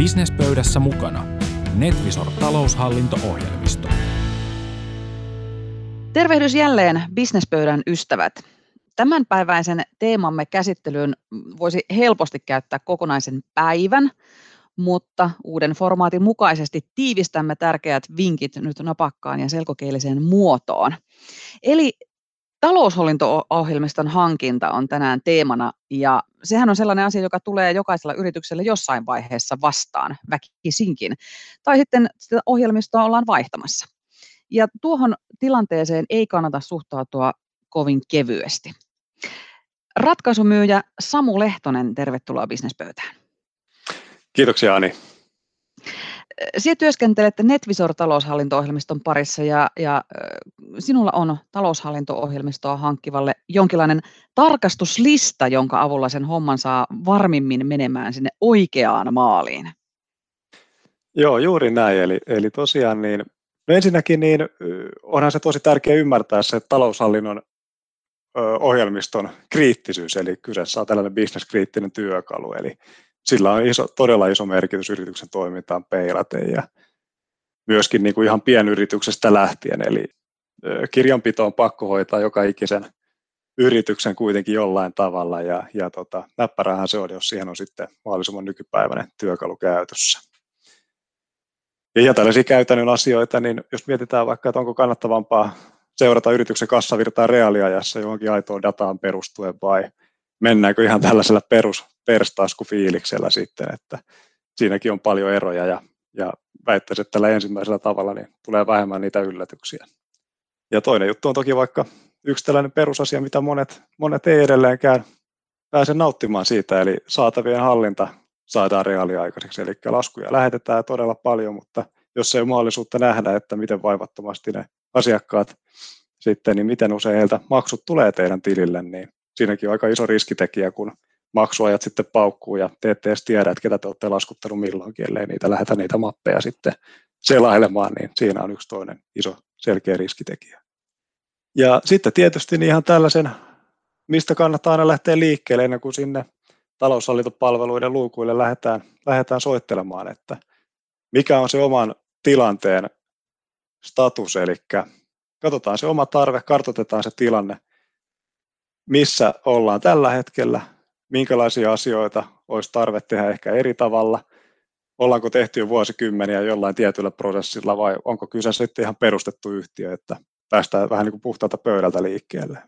Businesspöydässä mukana Netvisor taloushallinto-ohjelmisto. Tervehdys jälleen Businesspöydän ystävät. Tämänpäiväisen teemamme käsittelyyn voisi helposti käyttää kokonaisen päivän, mutta uuden formaatin mukaisesti tiivistämme tärkeät vinkit nyt napakkaan ja selkokieliseen muotoon. Eli taloushallinto-ohjelmiston hankinta on tänään teemana ja sehän on sellainen asia, joka tulee jokaisella yrityksellä jossain vaiheessa vastaan väkisinkin. Tai sitten sitä ohjelmistoa ollaan vaihtamassa. Ja tuohon tilanteeseen ei kannata suhtautua kovin kevyesti. Ratkaisumyyjä Samu Lehtonen, tervetuloa bisnespöytään. Kiitoksia Ani. Sinä työskentelet NetVisor-taloushallinto-ohjelmiston parissa ja, ja sinulla on taloushallinto-ohjelmistoa hankkivalle jonkinlainen tarkastuslista, jonka avulla sen homman saa varmimmin menemään sinne oikeaan maaliin. Joo, juuri näin. Eli, eli tosiaan niin, no ensinnäkin niin, onhan se tosi tärkeää ymmärtää se taloushallinnon ohjelmiston kriittisyys, eli kyseessä on tällainen bisneskriittinen työkalu, eli sillä on iso, todella iso merkitys yrityksen toimintaan peilaten ja myöskin niin kuin ihan pienyrityksestä lähtien, eli kirjanpito on pakko hoitaa joka ikisen yrityksen kuitenkin jollain tavalla ja, ja tota, näppärähän se on, jos siihen on sitten mahdollisimman nykypäiväinen työkalu käytössä. Ja, ja tällaisia käytännön asioita, niin jos mietitään vaikka, että onko kannattavampaa seurata yrityksen kassavirtaa reaaliajassa johonkin aitoon dataan perustuen vai mennäänkö ihan tällaisella perus perstaskufiiliksellä sitten, että siinäkin on paljon eroja ja, ja väittäisin, että tällä ensimmäisellä tavalla niin tulee vähemmän niitä yllätyksiä. Ja toinen juttu on toki vaikka yksi tällainen perusasia, mitä monet, monet ei edelleenkään pääse nauttimaan siitä, eli saatavien hallinta saadaan reaaliaikaiseksi, eli laskuja lähetetään todella paljon, mutta jos ei ole mahdollisuutta nähdä, että miten vaivattomasti ne asiakkaat sitten, niin miten usein heiltä maksut tulee teidän tilille, niin siinäkin on aika iso riskitekijä, kun maksuajat sitten paukkuu ja te ette edes tiedä, että ketä te olette laskuttanut milloinkin, ellei niitä lähetä niitä mappeja sitten selailemaan, niin siinä on yksi toinen iso selkeä riskitekijä. Ja sitten tietysti niin ihan tällaisen, mistä kannattaa aina lähteä liikkeelle ennen kuin sinne taloushallintopalveluiden luukuille lähdetään, lähdetään soittelemaan, että mikä on se oman tilanteen status, eli katsotaan se oma tarve, kartoitetaan se tilanne, missä ollaan tällä hetkellä, minkälaisia asioita olisi tarve tehdä ehkä eri tavalla, ollaanko tehty jo vuosikymmeniä jollain tietyllä prosessilla vai onko kyse sitten ihan perustettu yhtiö, että päästään vähän niin kuin puhtaalta pöydältä liikkeelle.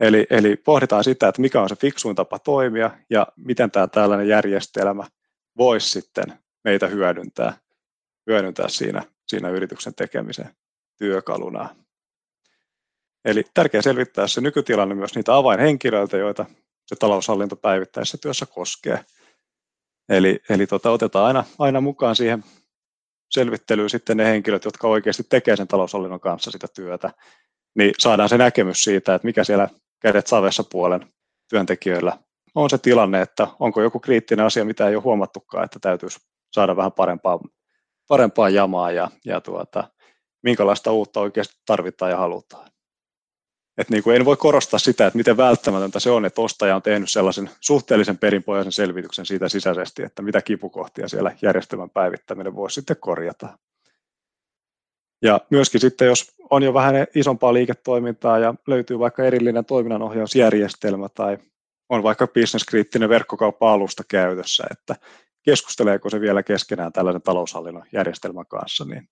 Eli, eli pohditaan sitä, että mikä on se fiksuin tapa toimia ja miten tämä tällainen järjestelmä voisi sitten meitä hyödyntää, hyödyntää siinä, siinä yrityksen tekemisen työkaluna. Eli tärkeää selvittää se nykytilanne myös niitä avainhenkilöiltä, joita se taloushallinto päivittäisessä työssä koskee. Eli, eli tota, otetaan aina, aina mukaan siihen selvittelyyn sitten ne henkilöt, jotka oikeasti tekevät sen taloushallinnon kanssa sitä työtä, niin saadaan se näkemys siitä, että mikä siellä kädet savessa puolen työntekijöillä on se tilanne, että onko joku kriittinen asia, mitä ei ole huomattukaan, että täytyisi saada vähän parempaa, parempaa jamaa ja, ja tuota, minkälaista uutta oikeasti tarvitaan ja halutaan. Et niin kuin en voi korostaa sitä, että miten välttämätöntä se on, että ostaja on tehnyt sellaisen suhteellisen perinpohjaisen selvityksen siitä sisäisesti, että mitä kipukohtia siellä järjestelmän päivittäminen voisi sitten korjata. Ja myöskin sitten, jos on jo vähän isompaa liiketoimintaa ja löytyy vaikka erillinen toiminnanohjausjärjestelmä tai on vaikka bisneskriittinen verkkokauppa-alusta käytössä, että keskusteleeko se vielä keskenään tällaisen taloushallinnon järjestelmän kanssa, niin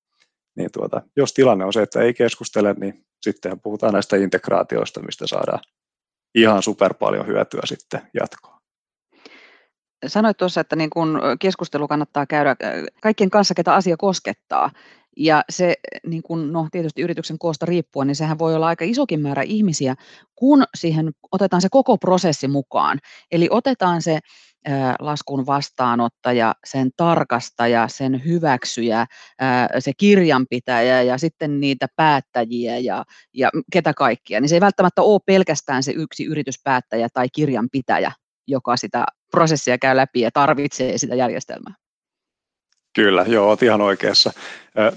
niin tuota, jos tilanne on se, että ei keskustele, niin sitten puhutaan näistä integraatioista, mistä saadaan ihan super paljon hyötyä sitten jatkoon. Sanoit tuossa, että niin kun keskustelu kannattaa käydä äh, kaikkien kanssa, ketä asia koskettaa. Ja se niin kun, no, tietysti yrityksen koosta riippuen, niin sehän voi olla aika isokin määrä ihmisiä, kun siihen otetaan se koko prosessi mukaan. Eli otetaan se laskun vastaanottaja, sen tarkastaja, sen hyväksyjä, se kirjanpitäjä ja sitten niitä päättäjiä ja, ja ketä kaikkia. Niin se ei välttämättä ole pelkästään se yksi yrityspäättäjä tai kirjanpitäjä, joka sitä prosessia käy läpi ja tarvitsee sitä järjestelmää. Kyllä, joo, olet ihan oikeassa.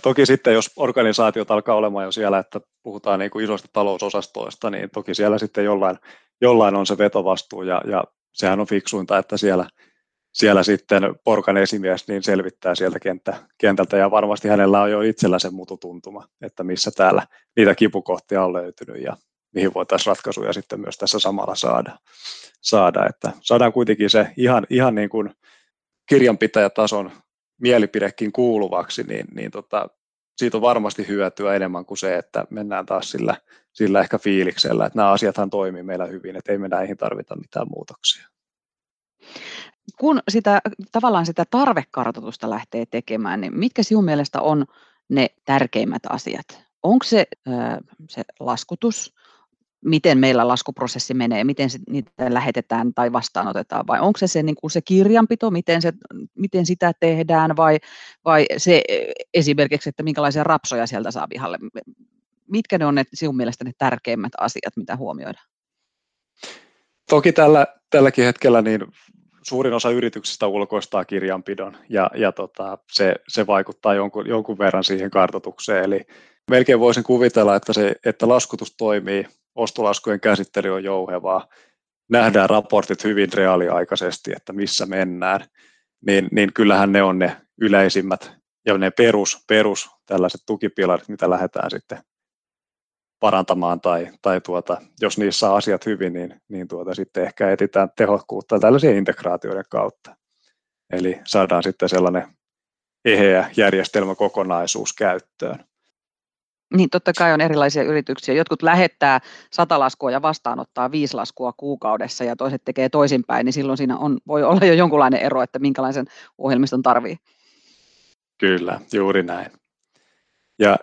Toki sitten, jos organisaatiot alkaa olemaan jo siellä, että puhutaan niin kuin isoista talousosastoista, niin toki siellä sitten jollain, jollain on se vetovastuu ja, ja sehän on fiksuinta, että siellä, siellä sitten porkan esimies niin selvittää sieltä kenttä, kentältä ja varmasti hänellä on jo itsellä se mututuntuma, että missä täällä niitä kipukohtia on löytynyt ja mihin voitaisiin ratkaisuja sitten myös tässä samalla saada. saada. Että saadaan kuitenkin se ihan, ihan niin kuin kirjanpitäjätason mielipidekin kuuluvaksi, niin, niin tota, siitä on varmasti hyötyä enemmän kuin se, että mennään taas sillä, sillä ehkä fiiliksellä, että nämä asiathan toimii meillä hyvin, että ei me näihin tarvita mitään muutoksia. Kun sitä, tavallaan sitä tarvekartoitusta lähtee tekemään, niin mitkä sinun mielestä on ne tärkeimmät asiat? Onko se se laskutus, miten meillä laskuprosessi menee, miten se, niitä lähetetään tai vastaanotetaan, vai onko se se, niin kuin se kirjanpito, miten, se, miten sitä tehdään, vai, vai se esimerkiksi, että minkälaisia rapsoja sieltä saa pihalle. Mitkä ne on ne sinun mielestä ne tärkeimmät asiat, mitä huomioidaan? Toki tällä, tälläkin hetkellä niin suurin osa yrityksistä ulkoistaa kirjanpidon ja, ja tota, se, se, vaikuttaa jonkun, jonkun verran siihen kartoitukseen. Eli melkein voisin kuvitella, että, se, että laskutus toimii ostolaskujen käsittely on jouhevaa, nähdään raportit hyvin reaaliaikaisesti, että missä mennään, niin, niin kyllähän ne on ne yleisimmät ja ne perus, perus tällaiset tukipilarit, mitä lähdetään sitten parantamaan tai, tai tuota, jos niissä on asiat hyvin, niin, niin tuota, sitten ehkä etsitään tehokkuutta tällaisia integraatioiden kautta. Eli saadaan sitten sellainen eheä järjestelmäkokonaisuus käyttöön. Niin, totta kai on erilaisia yrityksiä. Jotkut lähettää sata laskua ja vastaanottaa viisi laskua kuukaudessa ja toiset tekee toisinpäin, niin silloin siinä on, voi olla jo jonkunlainen ero, että minkälaisen ohjelmiston tarvii. Kyllä, juuri näin. Ja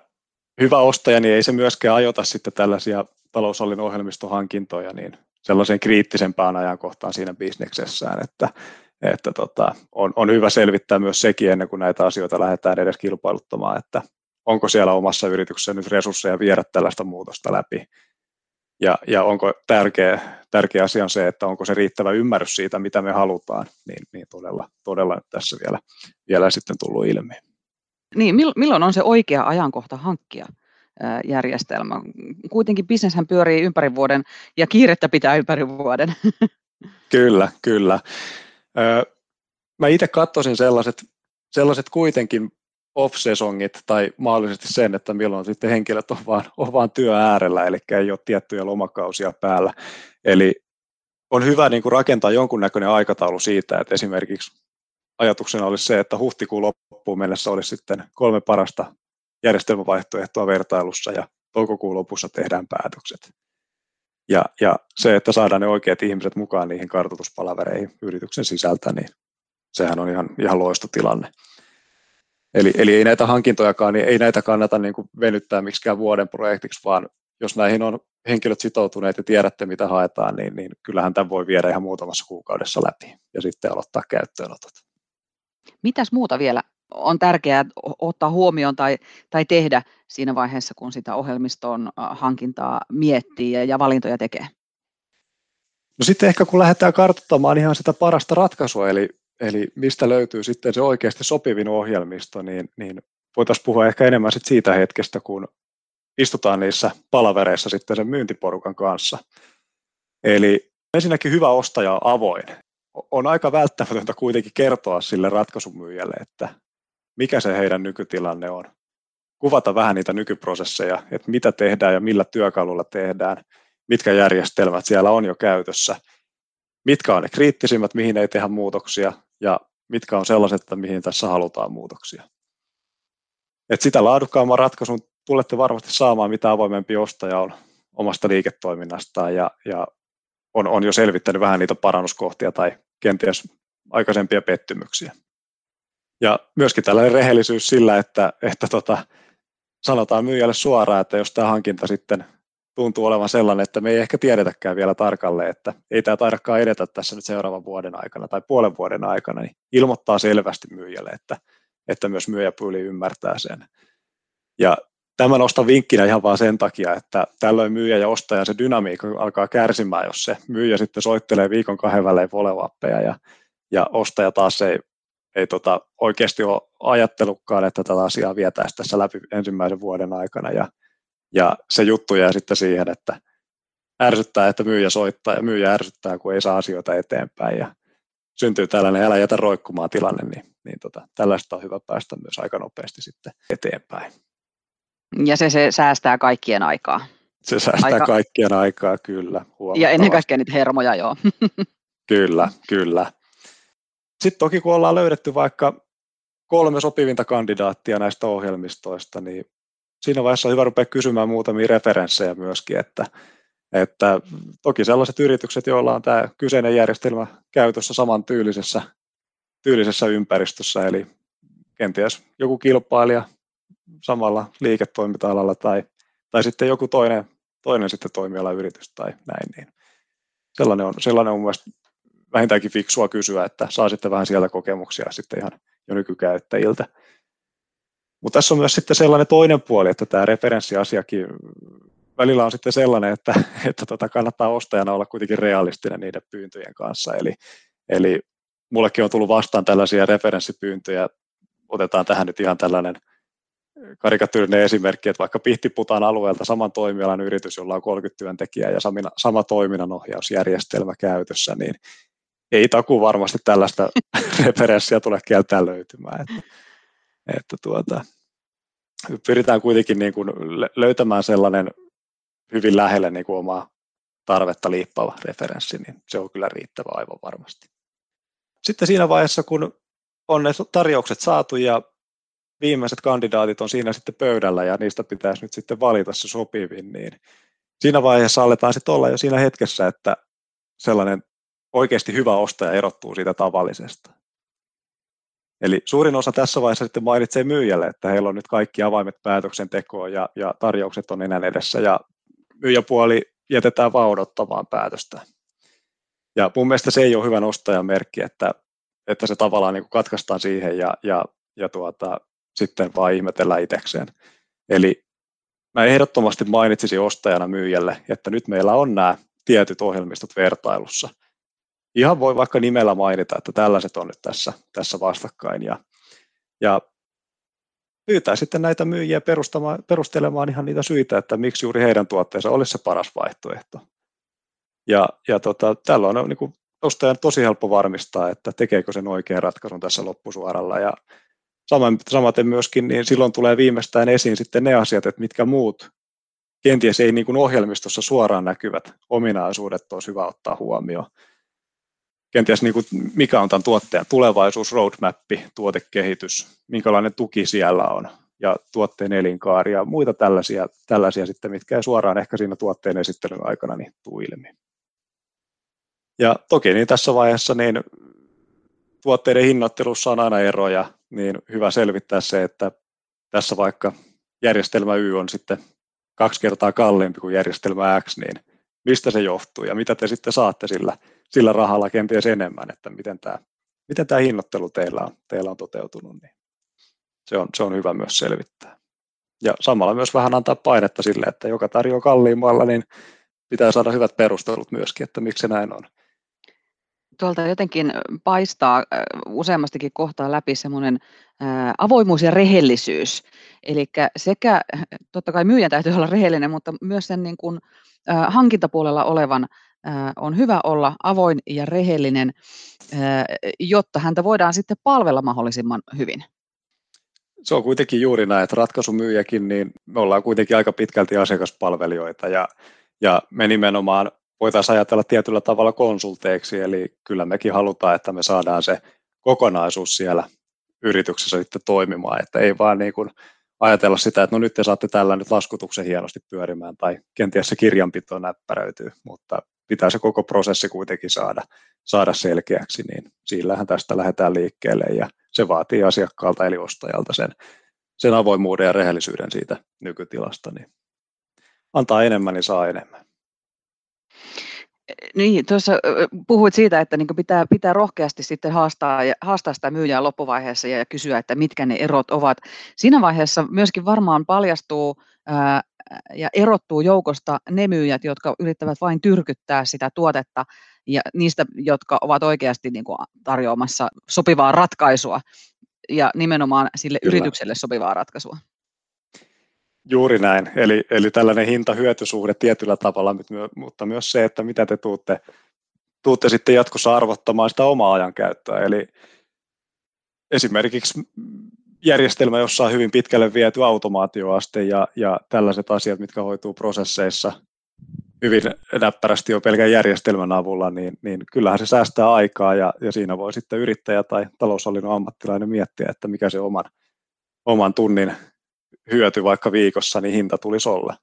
hyvä ostaja, niin ei se myöskään ajota sitten tällaisia taloushallinnon ohjelmistohankintoja niin sellaiseen kriittisempään ajankohtaan siinä bisneksessään, että, että tota, on, on hyvä selvittää myös sekin ennen kuin näitä asioita lähdetään edes kilpailuttamaan, että onko siellä omassa yrityksessä nyt resursseja viedä tällaista muutosta läpi. Ja, ja onko tärkeä, tärkeä asia on se, että onko se riittävä ymmärrys siitä, mitä me halutaan, niin, niin todella, todella tässä vielä, vielä sitten tullut ilmi. Niin, milloin on se oikea ajankohta hankkia järjestelmä? Kuitenkin bisneshän pyörii ympäri vuoden ja kiirettä pitää ympäri vuoden. Kyllä, kyllä. Mä itse katsoisin sellaiset, sellaiset kuitenkin off-sesongit tai mahdollisesti sen, että milloin sitten henkilöt on vaan, on vaan työ äärellä, eli ei ole tiettyjä lomakausia päällä. Eli on hyvä niin kuin rakentaa jonkunnäköinen aikataulu siitä, että esimerkiksi ajatuksena olisi se, että huhtikuun loppuun mennessä olisi sitten kolme parasta järjestelmävaihtoehtoa vertailussa ja toukokuun lopussa tehdään päätökset. Ja, ja se, että saadaan ne oikeat ihmiset mukaan niihin kartoituspalavereihin yrityksen sisältä, niin sehän on ihan, ihan loistotilanne. Eli, eli ei näitä hankintojakaan, niin ei näitä kannata niin kuin venyttää miksikään vuoden projektiksi, vaan jos näihin on henkilöt sitoutuneet ja tiedätte, mitä haetaan, niin, niin kyllähän tämän voi viedä ihan muutamassa kuukaudessa läpi ja sitten aloittaa käyttöönotot. Mitäs muuta vielä on tärkeää ottaa huomioon tai, tai tehdä siinä vaiheessa, kun sitä ohjelmiston hankintaa miettii ja, ja valintoja tekee? No sitten ehkä kun lähdetään kartoittamaan ihan sitä parasta ratkaisua, eli eli mistä löytyy sitten se oikeasti sopivin ohjelmisto, niin, niin voitaisiin puhua ehkä enemmän sit siitä hetkestä, kun istutaan niissä palavereissa sitten sen myyntiporukan kanssa. Eli ensinnäkin hyvä ostaja on avoin. On aika välttämätöntä kuitenkin kertoa sille ratkaisumyyjälle, että mikä se heidän nykytilanne on. Kuvata vähän niitä nykyprosesseja, että mitä tehdään ja millä työkalulla tehdään, mitkä järjestelmät siellä on jo käytössä – mitkä on ne kriittisimmät, mihin ei tehdä muutoksia, ja mitkä on sellaiset, että mihin tässä halutaan muutoksia. Et sitä laadukkaamman ratkaisun tulette varmasti saamaan, mitä avoimempi ostaja on omasta liiketoiminnastaan ja, ja on, on jo selvittänyt vähän niitä parannuskohtia tai kenties aikaisempia pettymyksiä. Ja myöskin tällainen rehellisyys sillä, että, että tota, sanotaan myyjälle suoraan, että jos tämä hankinta sitten tuntuu olevan sellainen, että me ei ehkä tiedetäkään vielä tarkalleen, että ei tämä taidakaan edetä tässä nyt seuraavan vuoden aikana tai puolen vuoden aikana, niin ilmoittaa selvästi myyjälle, että, että myös myyjäpyyli ymmärtää sen. Ja tämän nostan vinkkinä ihan vaan sen takia, että tällöin myyjä ja ostaja se dynamiikka alkaa kärsimään, jos se myyjä sitten soittelee viikon kahden välein follow ja, ja ostaja taas ei, ei tota, oikeasti ole ajattelutkaan, että tätä asiaa vietäisiin tässä läpi ensimmäisen vuoden aikana ja ja se juttu jää sitten siihen, että ärsyttää, että myyjä soittaa ja myyjä ärsyttää, kun ei saa asioita eteenpäin. Ja syntyy tällainen älä jätä roikkumaan tilanne, niin, niin tota, tällaista on hyvä päästä myös aika nopeasti sitten eteenpäin. Ja se, se säästää kaikkien aikaa. Se säästää Aika... kaikkien aikaa, kyllä. Ja ennen kaikkea niitä hermoja, joo. kyllä, kyllä. Sitten toki kun ollaan löydetty vaikka kolme sopivinta kandidaattia näistä ohjelmistoista, niin siinä vaiheessa on hyvä rupea kysymään muutamia referenssejä myöskin, että, että toki sellaiset yritykset, joilla on tämä kyseinen järjestelmä käytössä saman tyylisessä, tyylisessä ympäristössä, eli kenties joku kilpailija samalla liiketoiminta-alalla tai, tai sitten joku toinen, toinen sitten toimialayritys tai näin, niin sellainen on, sellainen on mun mielestä vähintäänkin fiksua kysyä, että saa sitten vähän sieltä kokemuksia sitten ihan jo nykykäyttäjiltä. Mutta tässä on myös sitten sellainen toinen puoli, että tämä referenssiasiakin välillä on sitten sellainen, että, että tota kannattaa ostajana olla kuitenkin realistinen niiden pyyntöjen kanssa. Eli, eli mullekin on tullut vastaan tällaisia referenssipyyntöjä. Otetaan tähän nyt ihan tällainen karikatyyrinen esimerkki, että vaikka Pihtiputaan alueelta saman toimialan yritys, jolla on 30 työntekijää ja sama toiminnanohjausjärjestelmä käytössä, niin ei taku varmasti tällaista referenssiä tule kieltään löytymään. Että, että tuota, pyritään kuitenkin niin kuin löytämään sellainen hyvin lähelle niin kuin omaa tarvetta liippaava referenssi, niin se on kyllä riittävä aivan varmasti. Sitten siinä vaiheessa, kun on ne tarjoukset saatu ja viimeiset kandidaatit on siinä sitten pöydällä ja niistä pitäisi nyt sitten valita se sopivin, niin siinä vaiheessa aletaan sitten olla jo siinä hetkessä, että sellainen oikeasti hyvä ostaja erottuu siitä tavallisesta. Eli suurin osa tässä vaiheessa sitten mainitsee myyjälle, että heillä on nyt kaikki avaimet päätöksentekoon ja, ja tarjoukset on enää edessä ja myyjäpuoli jätetään vaan odottamaan päätöstä. Ja mun mielestä se ei ole hyvän ostajan merkki, että, että se tavallaan niin katkaistaan siihen ja, ja, ja tuota, sitten vaan ihmetellään itsekseen. Eli mä ehdottomasti mainitsisin ostajana myyjälle, että nyt meillä on nämä tietyt ohjelmistot vertailussa – ihan voi vaikka nimellä mainita, että tällaiset on nyt tässä, tässä vastakkain. Ja, ja pyytää sitten näitä myyjiä perustelemaan ihan niitä syitä, että miksi juuri heidän tuotteensa olisi se paras vaihtoehto. Ja, ja tota, tällä on niin kuin ostajan tosi helppo varmistaa, että tekeekö sen oikean ratkaisun tässä loppusuoralla. Ja samaten myöskin, niin silloin tulee viimeistään esiin sitten ne asiat, että mitkä muut kenties ei niin kuin ohjelmistossa suoraan näkyvät ominaisuudet olisi hyvä ottaa huomioon kenties niin kuin, mikä on tämän tuottajan tulevaisuus, roadmappi, tuotekehitys, minkälainen tuki siellä on ja tuotteen elinkaari ja muita tällaisia, tällaisia sitten, mitkä ei suoraan ehkä siinä tuotteen esittelyn aikana niin tuu ilmi. Ja toki niin tässä vaiheessa niin tuotteiden hinnoittelussa on aina eroja, niin hyvä selvittää se, että tässä vaikka järjestelmä Y on sitten kaksi kertaa kalliimpi kuin järjestelmä X, niin mistä se johtuu ja mitä te sitten saatte sillä sillä rahalla kenties enemmän, että miten tämä, miten tämä hinnoittelu teillä on, teillä on toteutunut, niin se on, se on hyvä myös selvittää. Ja samalla myös vähän antaa painetta sille, että joka tarjoaa kalliimmalla, niin pitää saada hyvät perustelut myöskin, että miksi se näin on. Tuolta jotenkin paistaa useammastikin kohtaa läpi semmoinen avoimuus ja rehellisyys. Eli sekä, totta kai myyjän täytyy olla rehellinen, mutta myös sen niin kuin, hankintapuolella olevan on hyvä olla avoin ja rehellinen, jotta häntä voidaan sitten palvella mahdollisimman hyvin. Se on kuitenkin juuri näin, että ratkaisumyyjäkin, niin me ollaan kuitenkin aika pitkälti asiakaspalvelijoita ja, ja me nimenomaan voitaisiin ajatella tietyllä tavalla konsulteiksi, eli kyllä mekin halutaan, että me saadaan se kokonaisuus siellä yrityksessä sitten toimimaan, että ei vaan niin kuin ajatella sitä, että no nyt te saatte tällä nyt laskutuksen hienosti pyörimään tai kenties se kirjanpito näppäröityy, mutta pitää se koko prosessi kuitenkin saada, saada selkeäksi, niin sillähän tästä lähdetään liikkeelle ja se vaatii asiakkaalta eli ostajalta sen, sen avoimuuden ja rehellisyyden siitä nykytilasta, niin antaa enemmän, niin saa enemmän. Niin, tuossa puhuit siitä, että niin pitää, pitää rohkeasti sitten haastaa, haastaa sitä myyjää loppuvaiheessa ja kysyä, että mitkä ne erot ovat. Siinä vaiheessa myöskin varmaan paljastuu ää, ja erottuu joukosta ne myyjät, jotka yrittävät vain tyrkyttää sitä tuotetta ja niistä, jotka ovat oikeasti niin kuin tarjoamassa sopivaa ratkaisua ja nimenomaan sille Kyllä. yritykselle sopivaa ratkaisua. Juuri näin, eli, eli tällainen hinta-hyötysuhde tietyllä tavalla, mutta myös se, että mitä te tuutte tuutte sitten jatkossa arvottamaan sitä omaa ajankäyttöä. Eli esimerkiksi järjestelmä, jossa on hyvin pitkälle viety automaatioaste ja, ja tällaiset asiat, mitkä hoituu prosesseissa hyvin näppärästi jo pelkän järjestelmän avulla, niin, niin kyllähän se säästää aikaa ja, ja siinä voi sitten yrittäjä tai taloushallinnon ammattilainen miettiä, että mikä se oman, oman tunnin hyöty vaikka viikossa, niin hinta tulisi olla.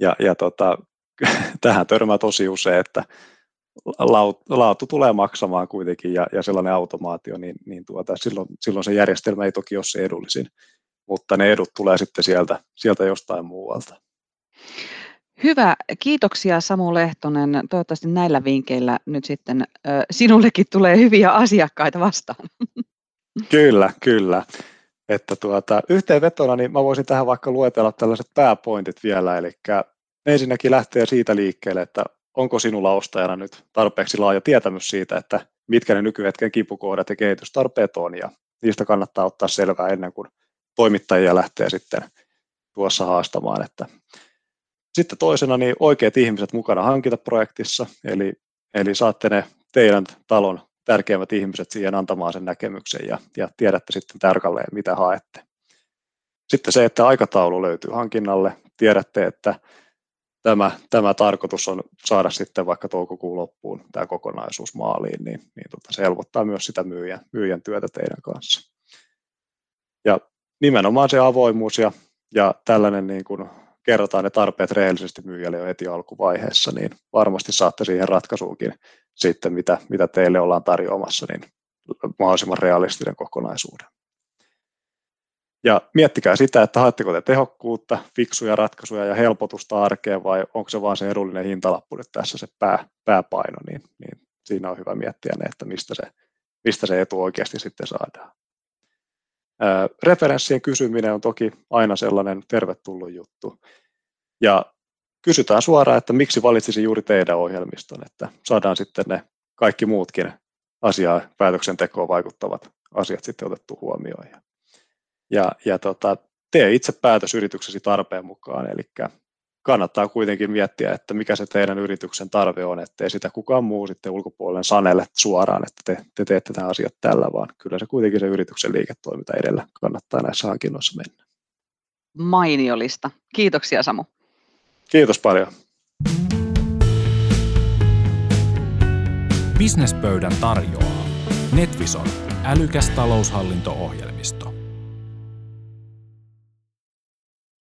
Ja, ja tota, tähän törmää tosi usein, että laatu tulee maksamaan kuitenkin ja, ja sellainen automaatio, niin, niin tuota, silloin, silloin se järjestelmä ei toki ole se edullisin, mutta ne edut tulee sitten sieltä, sieltä jostain muualta. Hyvä, kiitoksia Samu Lehtonen. Toivottavasti näillä vinkkeillä nyt sitten ö, sinullekin tulee hyviä asiakkaita vastaan. Kyllä, kyllä. Että tuota, yhteenvetona niin mä voisin tähän vaikka luetella tällaiset pääpointit vielä, eli ensinnäkin lähtee siitä liikkeelle, että onko sinulla ostajana nyt tarpeeksi laaja tietämys siitä, että mitkä ne nykyhetken kipukohdat ja kehitystarpeet on, ja niistä kannattaa ottaa selvää ennen kuin toimittajia lähtee sitten tuossa haastamaan. Että sitten toisena niin oikeat ihmiset mukana hankintaprojektissa, eli, eli saatte ne teidän talon tärkeimmät ihmiset siihen antamaan sen näkemyksen ja, ja tiedätte sitten tarkalleen, mitä haette. Sitten se, että aikataulu löytyy hankinnalle, tiedätte, että tämä, tämä tarkoitus on saada sitten vaikka toukokuun loppuun tämä kokonaisuus maaliin, niin, niin tota, se helpottaa myös sitä myyjän, myyjän työtä teidän kanssa. Ja nimenomaan se avoimuus ja, ja tällainen niin kuin kerrotaan ne tarpeet rehellisesti myyjälle jo heti alkuvaiheessa, niin varmasti saatte siihen ratkaisuunkin sitten, mitä, mitä teille ollaan tarjoamassa, niin mahdollisimman realistinen kokonaisuuden. Ja miettikää sitä, että haetteko te tehokkuutta, fiksuja ratkaisuja ja helpotusta arkeen vai onko se vaan se edullinen hintalappu nyt tässä se pää, pääpaino, niin, niin siinä on hyvä miettiä ne, että mistä se, mistä se etu oikeasti sitten saadaan. Ää, referenssien kysyminen on toki aina sellainen tervetullut juttu. Ja kysytään suoraan, että miksi valitsisin juuri teidän ohjelmiston, että saadaan sitten ne kaikki muutkin asiaa päätöksentekoon vaikuttavat asiat sitten otettu huomioon. Ja, ja tota, tee itse päätös yrityksesi tarpeen mukaan, eli kannattaa kuitenkin miettiä, että mikä se teidän yrityksen tarve on, ettei sitä kukaan muu sitten ulkopuolellen sanelle suoraan, että te, te teette nämä asiat tällä, vaan kyllä se kuitenkin se yrityksen liiketoiminta edellä kannattaa näissä hankinnoissa mennä. Mainiolista. Kiitoksia Samu. Kiitos paljon. Businesspöydän tarjoaa Netvision älykäs taloushallinto-ohjelmisto.